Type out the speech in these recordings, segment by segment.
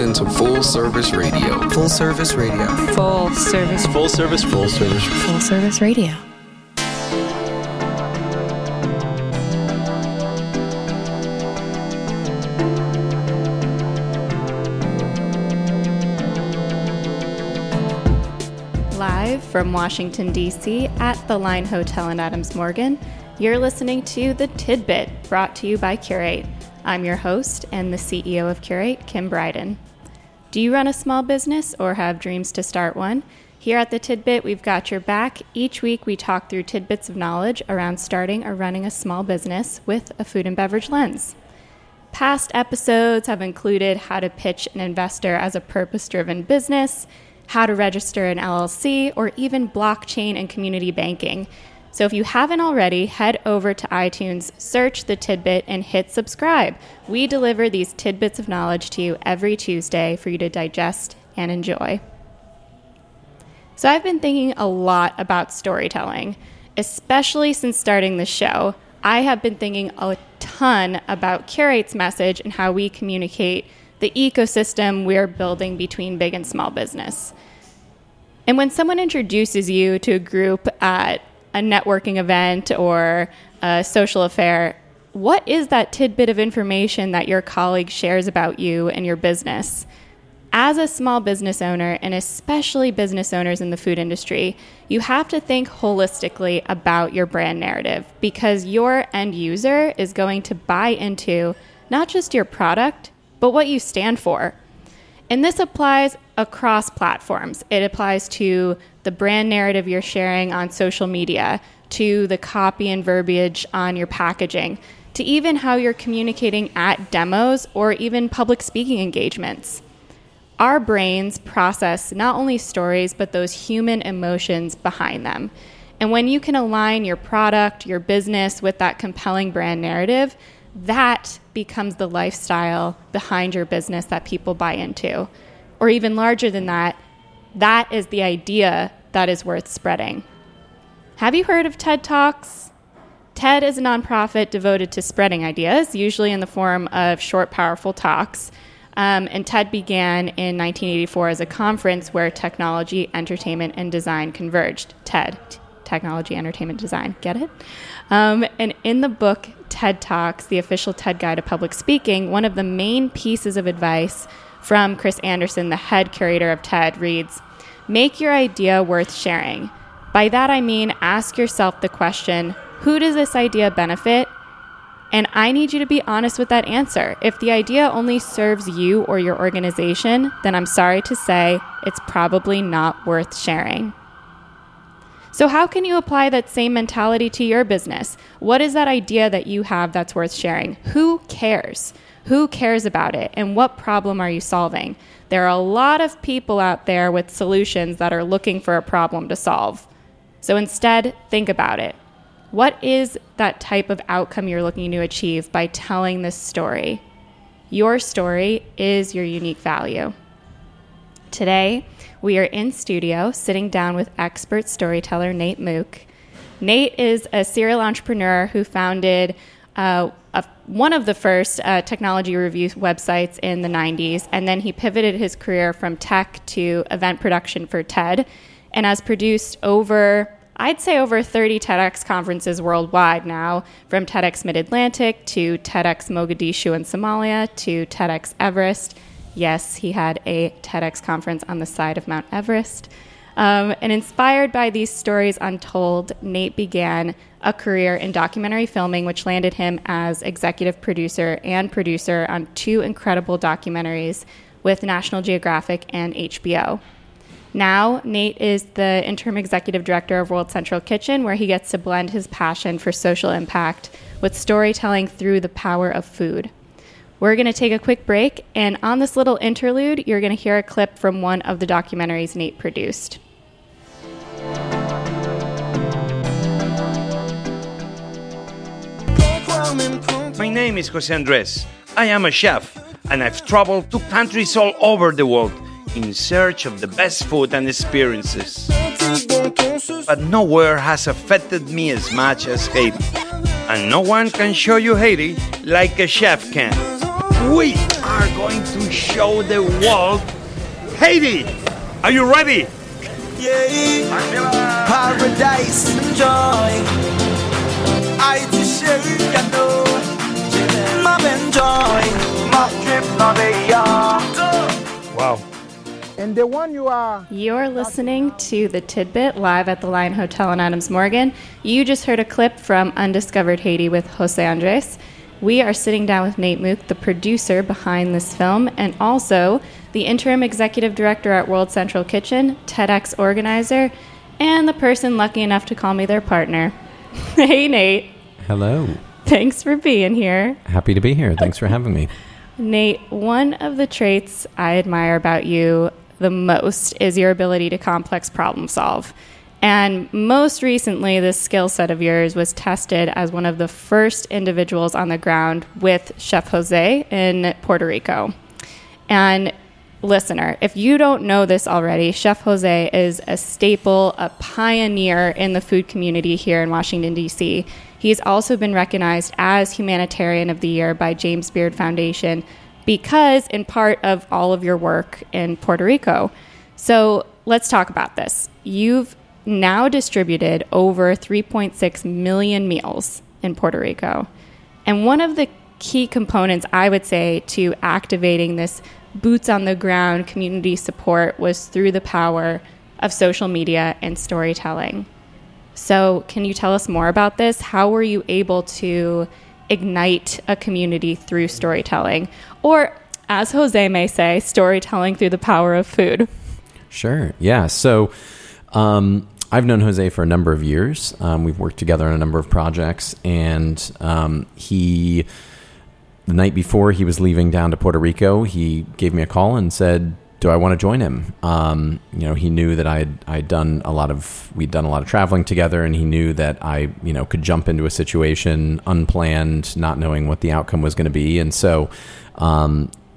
into Full Service Radio. Full service radio. Full service. Full service, full service. Full service radio. Live from Washington, D.C. at the Line Hotel in Adams Morgan, you're listening to The Tidbit, brought to you by Cureate. I'm your host and the CEO of Cureate, Kim Bryden. Do you run a small business or have dreams to start one? Here at The Tidbit, we've got your back. Each week, we talk through tidbits of knowledge around starting or running a small business with a food and beverage lens. Past episodes have included how to pitch an investor as a purpose driven business, how to register an LLC, or even blockchain and community banking. So if you haven't already, head over to iTunes, search the tidbit, and hit subscribe. We deliver these tidbits of knowledge to you every Tuesday for you to digest and enjoy. So I've been thinking a lot about storytelling, especially since starting the show. I have been thinking a ton about Cureate's message and how we communicate the ecosystem we're building between big and small business. And when someone introduces you to a group at a networking event or a social affair, what is that tidbit of information that your colleague shares about you and your business? As a small business owner, and especially business owners in the food industry, you have to think holistically about your brand narrative because your end user is going to buy into not just your product, but what you stand for. And this applies across platforms. It applies to the brand narrative you're sharing on social media, to the copy and verbiage on your packaging, to even how you're communicating at demos or even public speaking engagements. Our brains process not only stories, but those human emotions behind them. And when you can align your product, your business with that compelling brand narrative, that becomes the lifestyle behind your business that people buy into. Or even larger than that, that is the idea that is worth spreading. Have you heard of TED Talks? TED is a nonprofit devoted to spreading ideas, usually in the form of short, powerful talks. Um, and TED began in 1984 as a conference where technology, entertainment, and design converged. TED, Technology, Entertainment, Design. Get it? Um, and in the book TED Talks, the official TED Guide to Public Speaking, one of the main pieces of advice from Chris Anderson, the head curator of TED, reads Make your idea worth sharing. By that I mean ask yourself the question who does this idea benefit? And I need you to be honest with that answer. If the idea only serves you or your organization, then I'm sorry to say it's probably not worth sharing. So, how can you apply that same mentality to your business? What is that idea that you have that's worth sharing? Who cares? Who cares about it? And what problem are you solving? There are a lot of people out there with solutions that are looking for a problem to solve. So, instead, think about it. What is that type of outcome you're looking to achieve by telling this story? Your story is your unique value. Today, we are in studio sitting down with expert storyteller Nate Mook. Nate is a serial entrepreneur who founded uh, a, one of the first uh, technology review websites in the 90s, and then he pivoted his career from tech to event production for TED and has produced over I'd say over 30 TEDx conferences worldwide now, from TEDx Mid Atlantic to TEDx Mogadishu in Somalia to TEDx Everest. Yes, he had a TEDx conference on the side of Mount Everest. Um, and inspired by these stories untold, Nate began a career in documentary filming, which landed him as executive producer and producer on two incredible documentaries with National Geographic and HBO. Now, Nate is the interim executive director of World Central Kitchen, where he gets to blend his passion for social impact with storytelling through the power of food. We're going to take a quick break, and on this little interlude, you're going to hear a clip from one of the documentaries Nate produced. My name is Jose Andres. I am a chef, and I've traveled to countries all over the world in search of the best food and experiences. But nowhere has affected me as much as Haiti. And no one can show you Haiti like a chef can. We are going to show the world Haiti. Are you ready? Yeah, paradise and joy. I just share you can know. Mom enjoy. Mom trip Wow. And the one you are You're listening to The Tidbit live at the Line Hotel in Adams Morgan. You just heard a clip from Undiscovered Haiti with Jose Andres. We are sitting down with Nate Mook, the producer behind this film, and also the interim executive director at World Central Kitchen, TEDx organizer, and the person lucky enough to call me their partner. hey, Nate. Hello. Thanks for being here. Happy to be here. Thanks for having me. Nate, one of the traits I admire about you the most is your ability to complex problem solve. And most recently, this skill set of yours was tested as one of the first individuals on the ground with Chef Jose in Puerto Rico. And listener, if you don't know this already, Chef Jose is a staple, a pioneer in the food community here in Washington, D.C. He's also been recognized as Humanitarian of the Year by James Beard Foundation because, in part, of all of your work in Puerto Rico. So let's talk about this. You've now distributed over 3.6 million meals in Puerto Rico. And one of the key components, I would say, to activating this boots on the ground community support was through the power of social media and storytelling. So, can you tell us more about this? How were you able to ignite a community through storytelling? Or, as Jose may say, storytelling through the power of food. Sure. Yeah. So, um, I've known Jose for a number of years. Um, we've worked together on a number of projects, and um, he, the night before he was leaving down to Puerto Rico, he gave me a call and said, "Do I want to join him?" Um, you know, he knew that I had I'd done a lot of we'd done a lot of traveling together, and he knew that I you know could jump into a situation unplanned, not knowing what the outcome was going to be, and so.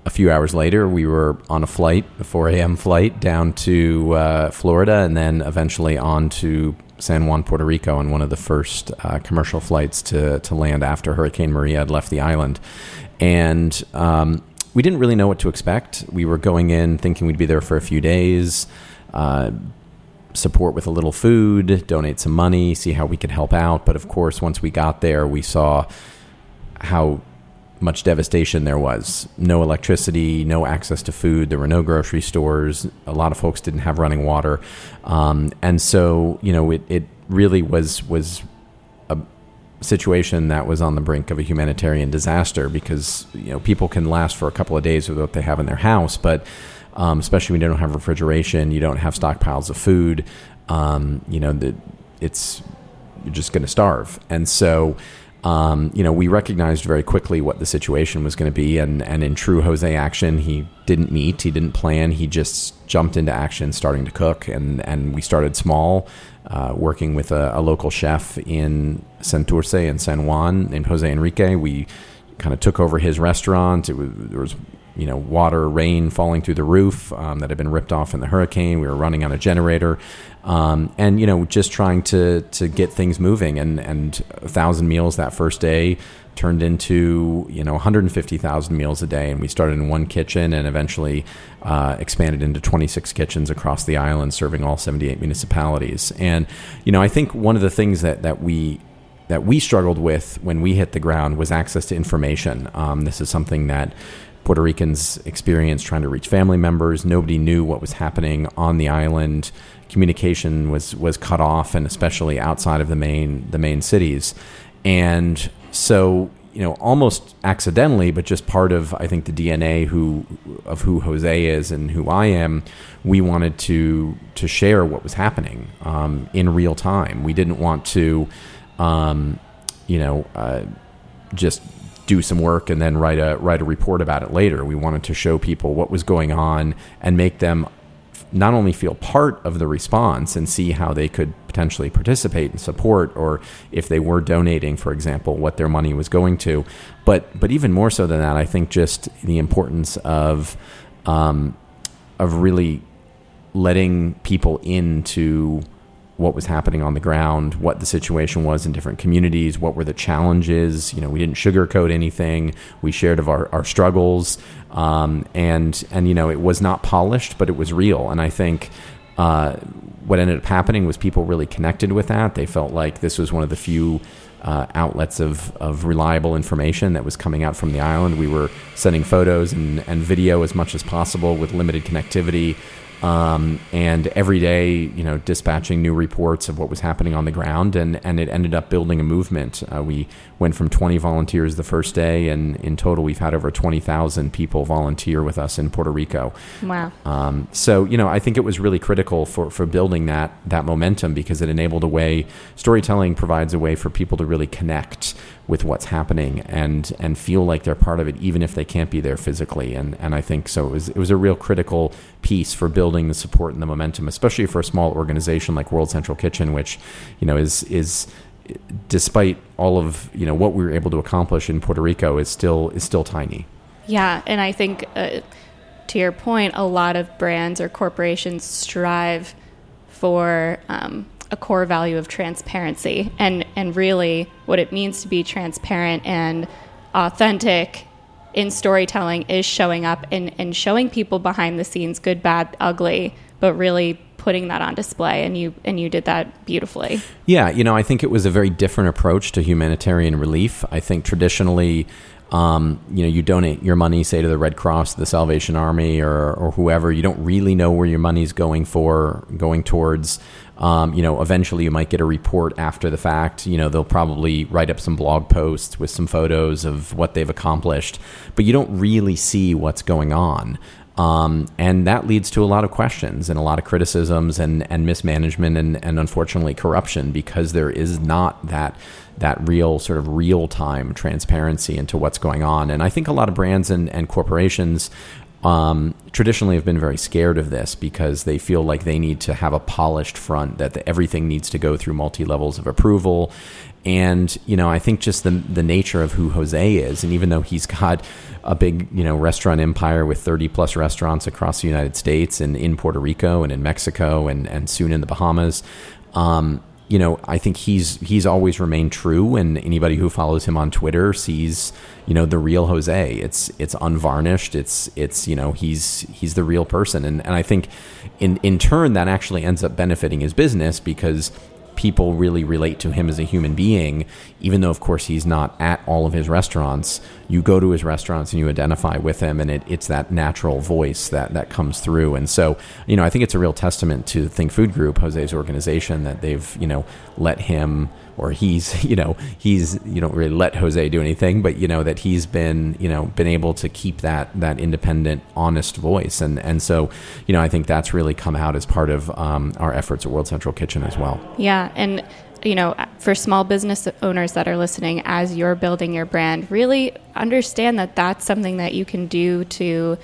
A few hours later, we were on a flight, a 4 a.m. flight down to uh, Florida, and then eventually on to San Juan, Puerto Rico, on one of the first uh, commercial flights to, to land after Hurricane Maria had left the island. And um, we didn't really know what to expect. We were going in thinking we'd be there for a few days. Uh, support with a little food, donate some money, see how we could help out. But of course, once we got there, we saw how much devastation there was. No electricity, no access to food. There were no grocery stores. A lot of folks didn't have running water, um, and so you know it, it really was was a situation that was on the brink of a humanitarian disaster because you know people can last for a couple of days with what they have in their house, but um, especially when you don't have refrigeration, you don't have stockpiles of food. Um, you know it's you're just going to starve, and so um, you know, we recognized very quickly what the situation was going to be, and and in true Jose action, he didn't meet, he didn't plan, he just jumped into action, starting to cook, and and we started small, uh, working with a, a, local chef in Santurce and San Juan named Jose Enrique. We kind of took over his restaurant. Was, there was you know water, rain falling through the roof um, that had been ripped off in the hurricane. We were running on a generator, um, and you know just trying to to get things moving. And and a thousand meals that first day turned into you know 150,000 meals a day. And we started in one kitchen and eventually uh, expanded into 26 kitchens across the island, serving all 78 municipalities. And you know I think one of the things that that we that we struggled with when we hit the ground was access to information. Um, this is something that Puerto Ricans experienced trying to reach family members. Nobody knew what was happening on the island. Communication was was cut off, and especially outside of the main the main cities. And so, you know, almost accidentally, but just part of I think the DNA who of who Jose is and who I am, we wanted to to share what was happening um, in real time. We didn't want to, um, you know, uh, just do some work and then write a write a report about it later. We wanted to show people what was going on and make them not only feel part of the response and see how they could potentially participate and support, or if they were donating, for example, what their money was going to, but but even more so than that, I think just the importance of um, of really letting people into what was happening on the ground, what the situation was in different communities, what were the challenges. You know, we didn't sugarcoat anything. We shared of our, our struggles, um, and and you know, it was not polished, but it was real. And I think uh, what ended up happening was people really connected with that. They felt like this was one of the few. Uh, outlets of, of reliable information that was coming out from the island. We were sending photos and, and video as much as possible with limited connectivity um, and every day, you know, dispatching new reports of what was happening on the ground, and, and it ended up building a movement. Uh, we went from 20 volunteers the first day, and in total, we've had over 20,000 people volunteer with us in Puerto Rico. Wow. Um, so, you know, I think it was really critical for, for building that that momentum because it enabled a way. Storytelling provides a way for people to really connect with what's happening and and feel like they're part of it, even if they can't be there physically. And and I think so. It was it was a real critical piece for building the support and the momentum, especially for a small organization like World Central Kitchen, which you know is is despite all of you know what we were able to accomplish in Puerto Rico is still is still tiny. Yeah, and I think uh, to your point, a lot of brands or corporations strive for um, a core value of transparency, and and really what it means to be transparent and authentic in storytelling is showing up and, and showing people behind the scenes, good, bad, ugly, but really putting that on display and you and you did that beautifully. Yeah, you know, I think it was a very different approach to humanitarian relief. I think traditionally um, you know, you donate your money, say to the Red Cross, the Salvation Army, or, or whoever. You don't really know where your money's going for, going towards. Um, you know, eventually you might get a report after the fact. You know, they'll probably write up some blog posts with some photos of what they've accomplished, but you don't really see what's going on. Um, and that leads to a lot of questions and a lot of criticisms and, and mismanagement and, and unfortunately corruption because there is not that that real sort of real time transparency into what's going on. And I think a lot of brands and, and corporations um, traditionally have been very scared of this because they feel like they need to have a polished front, that the, everything needs to go through multi levels of approval. And, you know, I think just the, the nature of who Jose is, and even though he's got a big, you know, restaurant empire with 30 plus restaurants across the United States and in Puerto Rico and in Mexico and, and soon in the Bahamas, um, you know, I think he's he's always remained true, and anybody who follows him on Twitter sees, you know, the real Jose. It's it's unvarnished. It's it's you know he's he's the real person, and and I think in in turn that actually ends up benefiting his business because people really relate to him as a human being, even though, of course, he's not at all of his restaurants. You go to his restaurants and you identify with him, and it, it's that natural voice that, that comes through. And so, you know, I think it's a real testament to Think Food Group, Jose's organization, that they've, you know, let him or he's you know he's you don't really let Jose do anything, but you know that he's been you know been able to keep that that independent, honest voice, and and so you know I think that's really come out as part of um, our efforts at World Central Kitchen as well. Yeah, and you know, for small business owners that are listening, as you're building your brand, really understand that that's something that you can do to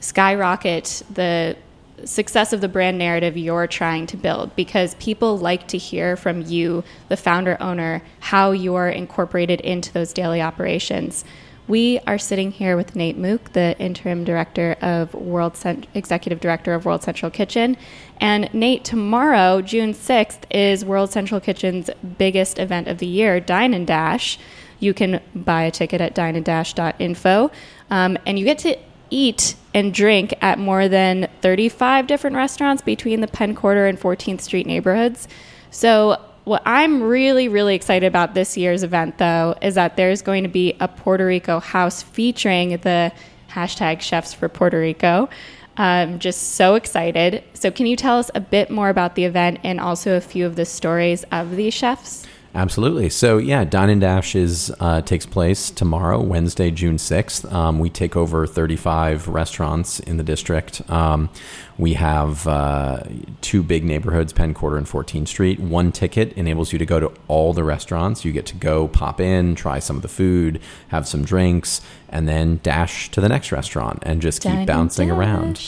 skyrocket the success of the brand narrative you're trying to build because people like to hear from you, the founder owner, how you're incorporated into those daily operations. We are sitting here with Nate Mook, the interim director of World Cent- executive director of World Central Kitchen. And Nate, tomorrow, June 6th, is World Central Kitchen's biggest event of the year, Dine and Dash. You can buy a ticket at dineanddash.info. Um, and you get to eat and drink at more than 35 different restaurants between the Penn Quarter and 14th Street neighborhoods. So, what I'm really, really excited about this year's event, though, is that there's going to be a Puerto Rico house featuring the hashtag Chefs for Puerto Rico. I'm just so excited. So, can you tell us a bit more about the event and also a few of the stories of these chefs? Absolutely. So yeah, Dine and Dash is uh, takes place tomorrow, Wednesday, June sixth. Um, we take over thirty five restaurants in the district. Um, we have uh, two big neighborhoods, Penn Quarter and 14th Street. One ticket enables you to go to all the restaurants. You get to go, pop in, try some of the food, have some drinks, and then dash to the next restaurant and just Dine keep and bouncing around.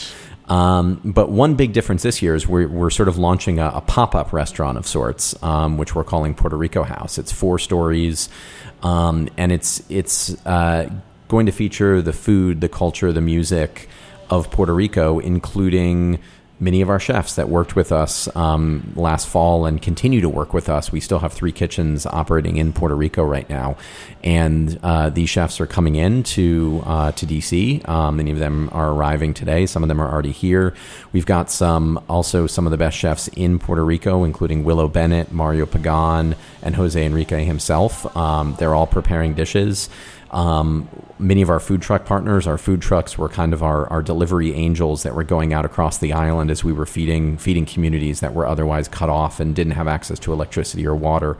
Um, but one big difference this year is we're, we're sort of launching a, a pop up restaurant of sorts, um, which we're calling Puerto Rico House. It's four stories, um, and it's it's uh, going to feature the food, the culture, the music of Puerto Rico, including many of our chefs that worked with us um, last fall and continue to work with us. We still have three kitchens operating in Puerto Rico right now, and uh, these chefs are coming in to uh, to DC. Um, many of them are arriving today. Some of them are already here. We've got some also some of the best chefs in Puerto Rico, including Wilo Benet, Mario Pagan, and Jose Enrique himself. Um, they're all preparing dishes. Um, many of our food truck partners, our food trucks were kind of our, our delivery angels that were going out across the island as we were feeding feeding communities that were otherwise cut off and didn't have access to electricity or water.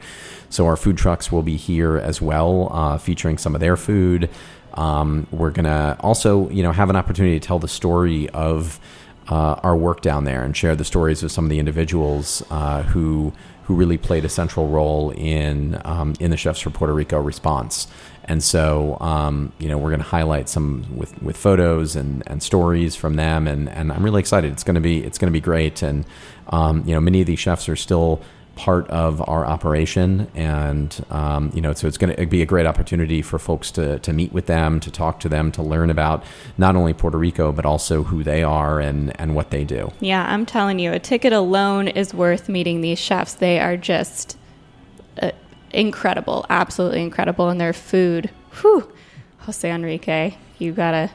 So our food trucks will be here as well, uh, featuring some of their food. Um, we're gonna also, you know, have an opportunity to tell the story of uh, our work down there and share the stories of some of the individuals uh, who who really played a central role in um, in the Chefs for Puerto Rico response. And so, um, you know, we're going to highlight some with, with photos and, and stories from them, and, and I'm really excited. It's going to be it's going to be great, and um, you know, many of these chefs are still part of our operation, and um, you know, so it's going to be a great opportunity for folks to to meet with them, to talk to them, to learn about not only Puerto Rico but also who they are and and what they do. Yeah, I'm telling you, a ticket alone is worth meeting these chefs. They are just incredible, absolutely incredible, and their food. Whew, Jose Enrique, you gotta.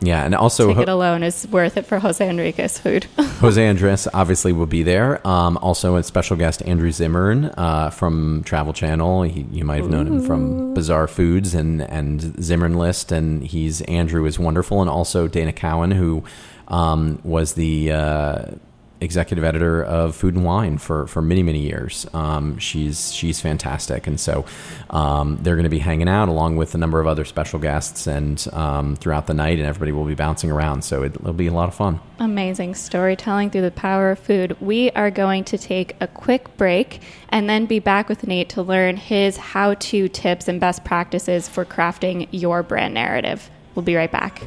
Yeah, and also ticket alone is worth it for Jose Enrique's food. Jose Andres obviously will be there. Um, also, a special guest, Andrew Zimmern uh, from Travel Channel. He, you might have known him from Bizarre Foods and and Zimmern List, and he's Andrew is wonderful, and also Dana Cowin, who um, was the uh, executive editor of Food and Wine for, for many many years. Um, she's she's fantastic, and so um, they're going to be hanging out along with a number of other special guests and um, throughout the night, and everybody will be bouncing around. So it, it'll be a lot of fun. Amazing storytelling through the power of food. We are going to take a quick break and then be back with Nate to learn his how-to tips and best practices for crafting your brand narrative. We'll be right back.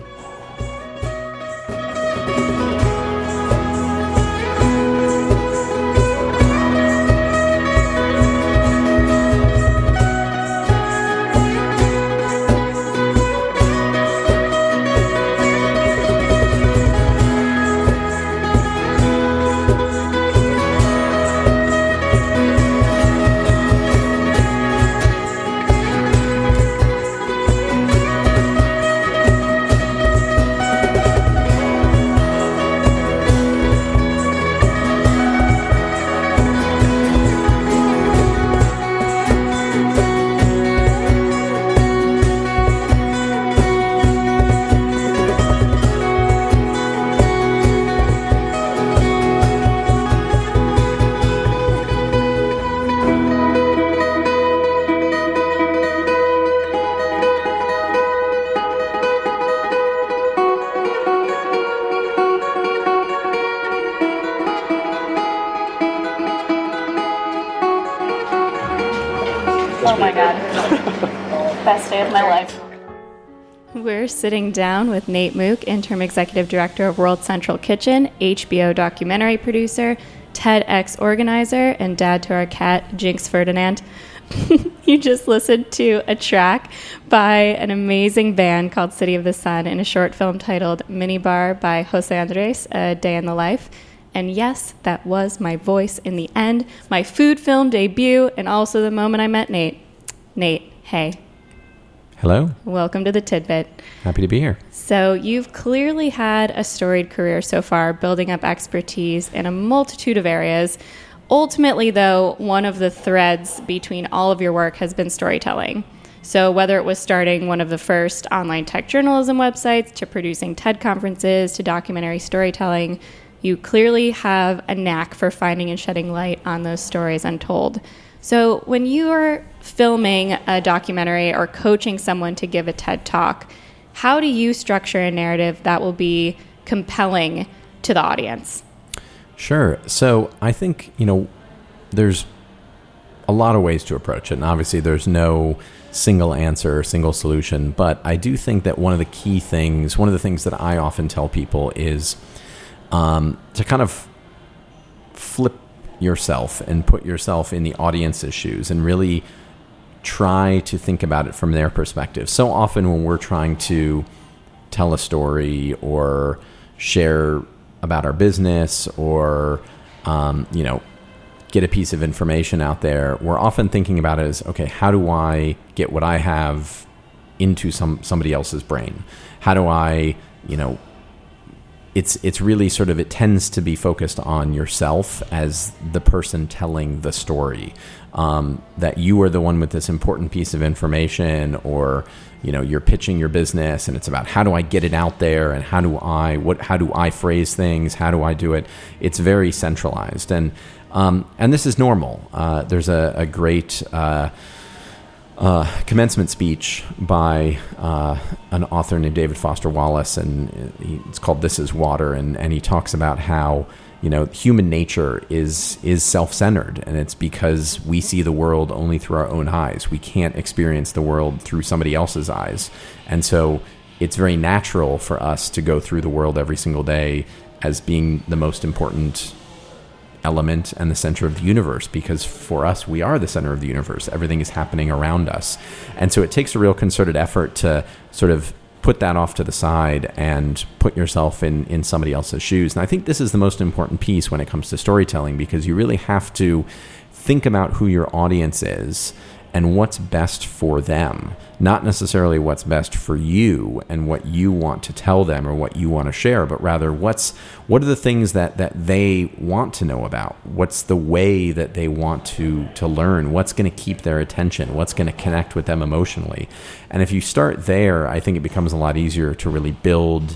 Sitting down with Nate Mook, Interim Executive Director of World Central Kitchen, HBO documentary producer, TEDx organizer, and dad to our cat, Jinx Ferdinand. you just listened to a track by an amazing band called City of the Sun in a short film titled Mini Bar by Jose Andres, A Day in the Life. And yes, that was my voice in the end, my food film debut, and also the moment I met Nate. Nate, hey, Hello, welcome to the Tidbit. happy to be here. So, you've clearly had a storied career so far, building up expertise in a multitude of areas. Ultimately, though, one of the threads between all of your work has been storytelling. So, whether it was starting one of the first online tech journalism websites, to producing TED conferences, to documentary storytelling, you clearly have a knack for finding and shedding light on those stories untold. So, when you are filming a documentary or coaching someone to give a TED talk, how do you structure a narrative that will be compelling to the audience? Sure. So I think, you know, there's a lot of ways to approach it. And obviously, there's no single answer or single solution. But I do think that one of the key things, one of the things that I often tell people is um, to kind of flip yourself and put yourself in the audience's shoes and really try to think about it from their perspective. So often when we're trying to tell a story or share about our business or um, you know get a piece of information out there, we're often thinking about it as okay, how do I get what I have into some somebody else's brain? How do I you know it's it's really sort of it tends to be focused on yourself as the person telling the story. Um, that you are the one with this important piece of information or you know you're pitching your business and it's about how do I get it out there and how do I what how do I phrase things? How do I do it? It's very centralized. And um, and this is normal. Uh, there's a, a great uh, uh, commencement speech by uh, an author named David Foster Wallace, and he, it's called "This Is Water," and, and he talks about how you know human nature is is self-centered, and it's because we see the world only through our own eyes. We can't experience the world through somebody else's eyes, and so it's very natural for us to go through the world every single day as being the most important element and the center of the universe because for us we are the center of the universe. Everything is happening around us. And so it takes a real concerted effort to sort of put that off to the side and put yourself in in somebody else's shoes. And i think this is the most important piece when it comes to storytelling because you really have to think about who your audience is and what's best for them, not necessarily what's best for you and what you want to tell them or what you want to share, but rather what's what are the things that that they want to know about? What's the way that they want to to learn? What's going to keep their attention? What's going to connect with them emotionally? And if you start there, I think it becomes a lot easier to really build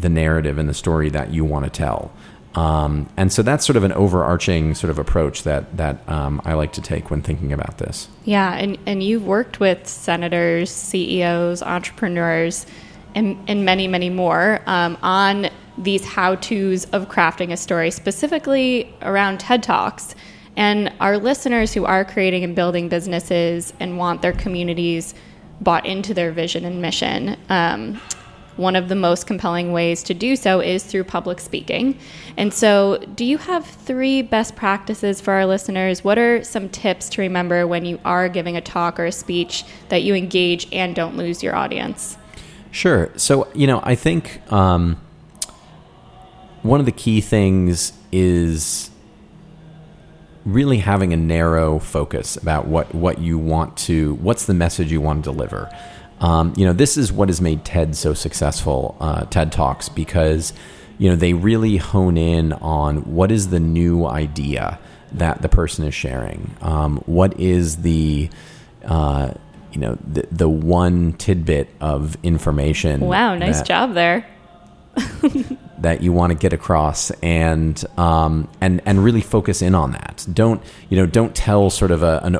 the narrative and the story that you want to tell. Um, and so that's sort of an overarching sort of approach that that um, I like to take when thinking about this. Yeah, and, and you've worked with senators, CEOs, entrepreneurs, and, and many, many more um, on these how to's of crafting a story, specifically around TED Talks. And our listeners who are creating and building businesses and want their communities bought into their vision and mission um, one of the most compelling ways to do so is through public speaking. And so, do you have three best practices for our listeners? What are some tips to remember when you are giving a talk or a speech that you engage and don't lose your audience? Sure. So, you know, I think um, one of the key things is really having a narrow focus about what, what you want to, what's the message you want to deliver. Um, you know, this is what has made TED so successful, uh, TED Talks, because you know they really hone in on what is the new idea that the person is sharing. Um, what is the uh, you know the, the one tidbit of information? Wow, nice that, job there. that you want to get across and um, and and really focus in on that. Don't you know? Don't tell sort of a, an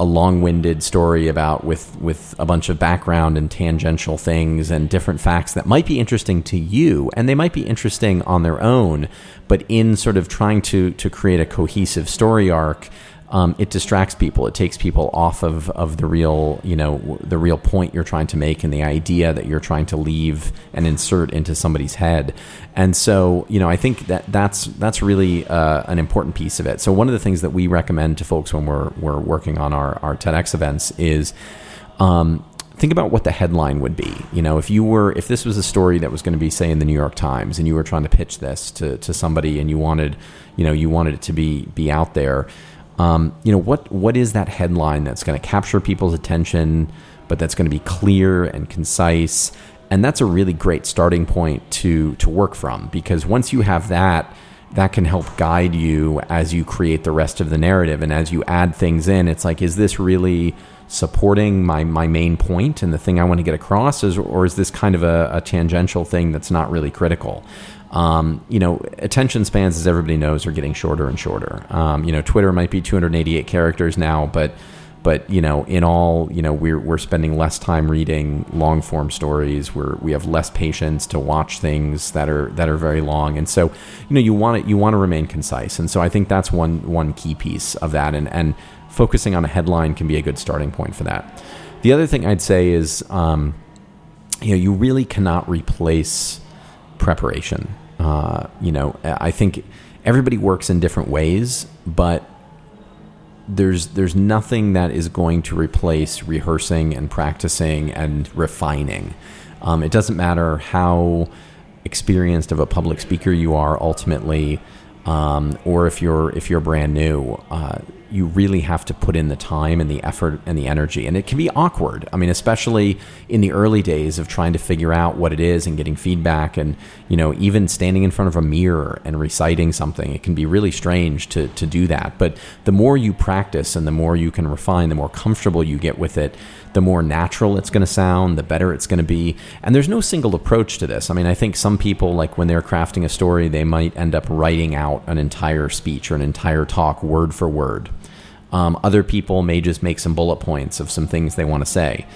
a long-winded story about with with a bunch of background and tangential things and different facts that might be interesting to you and they might be interesting on their own but in sort of trying to to create a cohesive story arc um, it distracts people. It takes people off of, of the real, you know, the real point you're trying to make and the idea that you're trying to leave and insert into somebody's head. And so, you know, I think that that's that's really uh, an important piece of it. So one of the things that we recommend to folks when we're we're working on our our TEDx events is. Um, think about what the headline would be. You know, if you were, if this was a story that was going to be, say, in the New York Times, and you were trying to pitch this to, to somebody, and you wanted, you know, you wanted it to be be out there um, you know what what is that headline that's going to capture people's attention, but that's going to be clear and concise, and that's a really great starting point to to work from because once you have that, that can help guide you as you create the rest of the narrative and as you add things in. It's like, is this really supporting my my main point and the thing I want to get across, is, or is this kind of a, a tangential thing that's not really critical? Um, you know, attention spans, as everybody knows, are getting shorter and shorter. Um, you know, Twitter might be 288 characters now, but but you know, in all, you know, we're we're spending less time reading long form stories. We're we have less patience to watch things that are that are very long, and so you know, you want to you want to remain concise, and so I think that's one one key piece of that, and and focusing on a headline can be a good starting point for that. The other thing I'd say is, um, you know, you really cannot replace preparation. Uh, you know, I think everybody works in different ways, but there's there's nothing that is going to replace rehearsing and practicing and refining. Um, it doesn't matter how experienced of a public speaker you are ultimately, um, or if you're if you're brand new. Uh, you really have to put in the time and the effort and the energy. And it can be awkward. I mean, especially in the early days of trying to figure out what it is and getting feedback and, you know, even standing in front of a mirror and reciting something. It can be really strange to, to do that. But the more you practice and the more you can refine, the more comfortable you get with it, the more natural it's going to sound, the better it's going to be. And there's no single approach to this. I mean, I think some people, like when they're crafting a story, they might end up writing out an entire speech or an entire talk word for word. Um, other people may just make some bullet points of some things they want to say.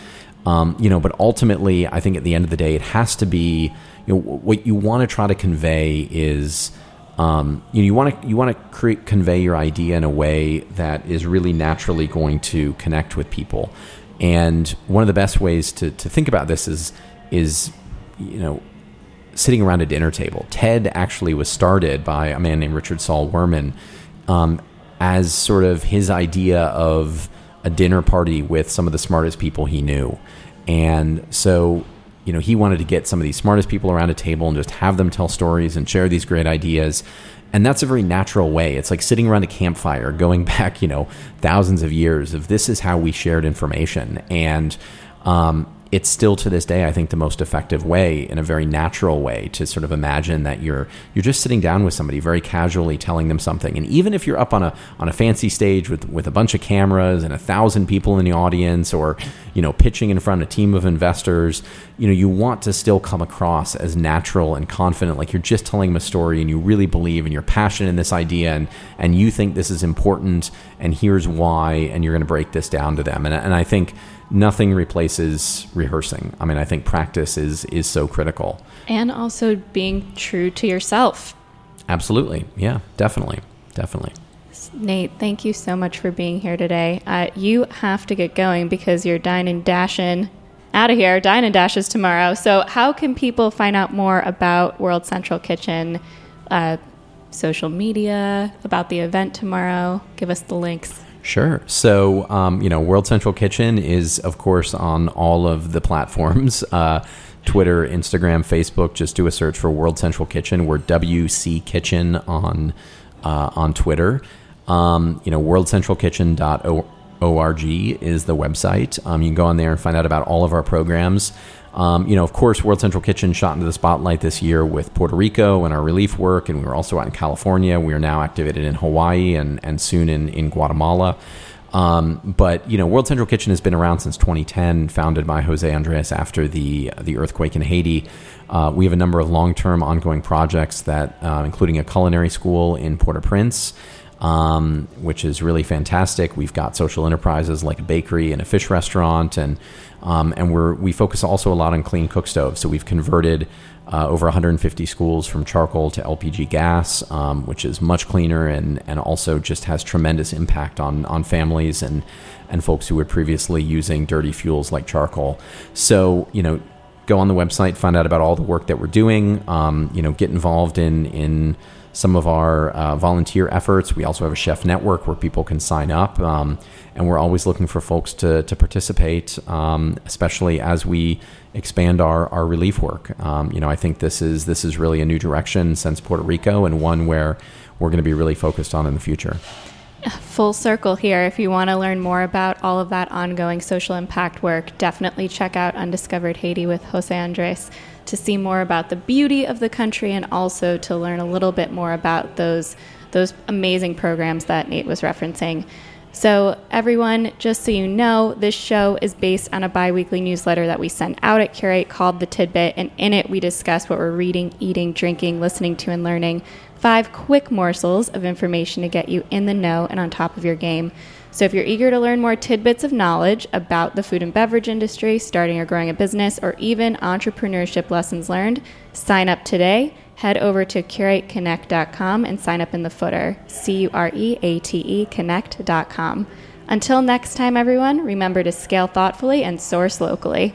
Um, you know, but ultimately, I think at the end of the day, it has to be. You know, what you want to try to convey is. Um, you know, you want to you want to create, convey your idea in a way that is really naturally going to connect with people. And one of the best ways to, to think about this is is you know sitting around a dinner table. TED actually was started by a man named Richard Saul Wurman um, as sort of his idea of a dinner party with some of the smartest people he knew. And so, you know, he wanted to get some of these smartest people around a table and just have them tell stories and share these great ideas. And that's a very natural way. It's like sitting around a campfire, going back, you know, thousands of years of this is how we shared information. And um, it's still to this day, I think, the most effective way in a very natural way to sort of imagine that you're you're just sitting down with somebody very casually telling them something. And even if you're up on a on a fancy stage with with a bunch of cameras and a thousand people in the audience, or you know pitching in front of a team of investors, you know you want to still come across as natural and confident, like you're just telling them a story and you really believe and you're passionate in this idea and and you think this is important and here's why and you're going to break this down to them. And and I think nothing replaces rehearsing. I mean, I think practice is is so critical. And also being true to yourself. Absolutely. Yeah, definitely. Definitely. Nate, thank you so much for being here today. Uh, you have to get going because you're dine and dashing out of here. Dine and dashes tomorrow. So, how can people find out more about World Central Kitchen, uh, social media, about the event tomorrow? Give us the links. Sure. So, um, you know, World Central Kitchen is, of course, on all of the platforms uh, Twitter, Instagram, Facebook. Just do a search for World Central Kitchen. We're WC Kitchen on, uh, on Twitter. Um, you know, worldcentralkitchen.org is the website. Um, you can go on there and find out about all of our programs. Um, you know, of course, World Central Kitchen shot into the spotlight this year with Puerto Rico and our relief work, and we were also out in California. We are now activated in Hawaii and, and soon in, in Guatemala. Um, but you know, World Central Kitchen has been around since 2010, founded by Jose Andres after the the earthquake in Haiti. Uh, we have a number of long-term, ongoing projects that, uh, including a culinary school in Port-au-Prince, um, which is really fantastic. We've got social enterprises like a bakery and a fish restaurant, and um, and we're we focus also a lot on clean cook stoves. So we've converted uh, over 150 schools from charcoal to LPG gas, um, which is much cleaner and and also just has tremendous impact on on families and and folks who were previously using dirty fuels like charcoal. So you know. Go on the website, find out about all the work that we're doing. Um, you know, get involved in in some of our uh, volunteer efforts. We also have a chef network where people can sign up, um, and we're always looking for folks to, to participate, um, especially as we expand our, our relief work. Um, you know, I think this is this is really a new direction since Puerto Rico, and one where we're going to be really focused on in the future. Full circle here. If you want to learn more about all of that ongoing social impact work, definitely check out Undiscovered Haiti with Jose Andres to see more about the beauty of the country and also to learn a little bit more about those those amazing programs that Nate was referencing. So, everyone, just so you know, this show is based on a bi weekly newsletter that we send out at Cureate called The Tidbit. And in it, we discuss what we're reading, eating, drinking, listening to, and learning. Five quick morsels of information to get you in the know and on top of your game. So, if you're eager to learn more tidbits of knowledge about the food and beverage industry, starting or growing a business, or even entrepreneurship lessons learned, sign up today. Head over to cureateconnect.com and sign up in the footer. C U R E A T E connect.com. Until next time, everyone, remember to scale thoughtfully and source locally.